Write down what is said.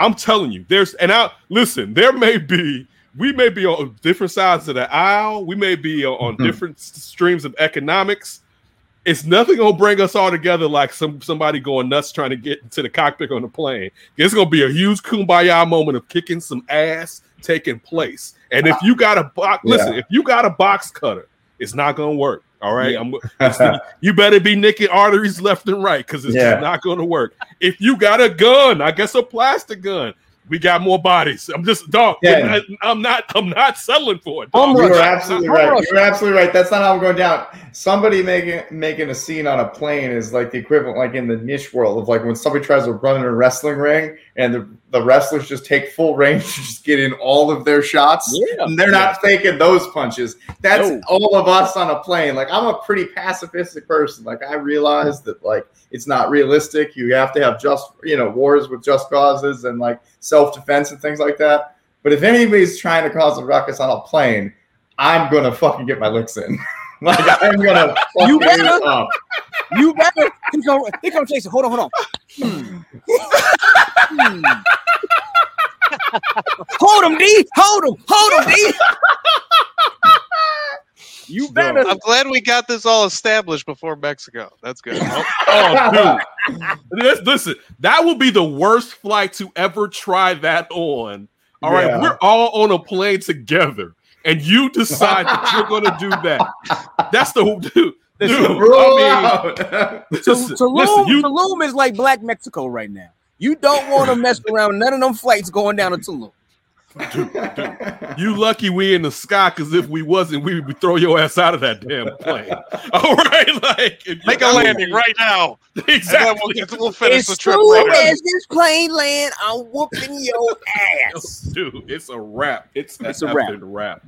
I'm telling you, there's and I listen. There may be we may be on different sides of the aisle. We may be on mm-hmm. different streams of economics. It's nothing gonna bring us all together like some somebody going nuts trying to get into the cockpit on the plane. It's gonna be a huge kumbaya moment of kicking some ass taking place. And if you got a box, yeah. listen, if you got a box cutter, it's not gonna work. All right, yeah. you better be nicking arteries left and right because it's yeah. not going to work. If you got a gun, I guess a plastic gun, we got more bodies. I'm just dog. Yeah. I'm not. I'm not settling for it. Dog. You're absolutely right. You're absolutely right. That's not how I'm going down. Somebody making making a scene on a plane is like the equivalent, like in the niche world of like when somebody tries to run in a wrestling ring and the, the wrestlers just take full range to just get in all of their shots. Yeah. And they're not faking those punches. That's no. all of us on a plane. Like I'm a pretty pacifistic person. Like I realize that like it's not realistic. You have to have just you know wars with just causes and like self defense and things like that. But if anybody's trying to cause a ruckus on a plane, I'm gonna fucking get my licks in. like I'm gonna you better, you better. Here come, here come Jason. Hold on, hold on. Hmm. hmm. hold him, D. Hold him. Hold him, D. You better. I'm glad we got this all established before Mexico. That's good. oh, dude. Listen, that will be the worst flight to ever try that on. All yeah. right, we're all on a plane together, and you decide that you're going to do that. That's the dude. Dude, I mean, listen, Tulum, listen, you, Tulum is like Black Mexico right now. You don't want to mess around none of them flights going down to Tulum. Dude, dude, you lucky we in the sky because if we wasn't, we would throw your ass out of that damn plane. All right, like make a landing right now. Exactly. We'll, get, we'll finish as the trip later. As this plane land, I'm whooping your ass, dude. It's a wrap. It's, it's a wrap. wrap.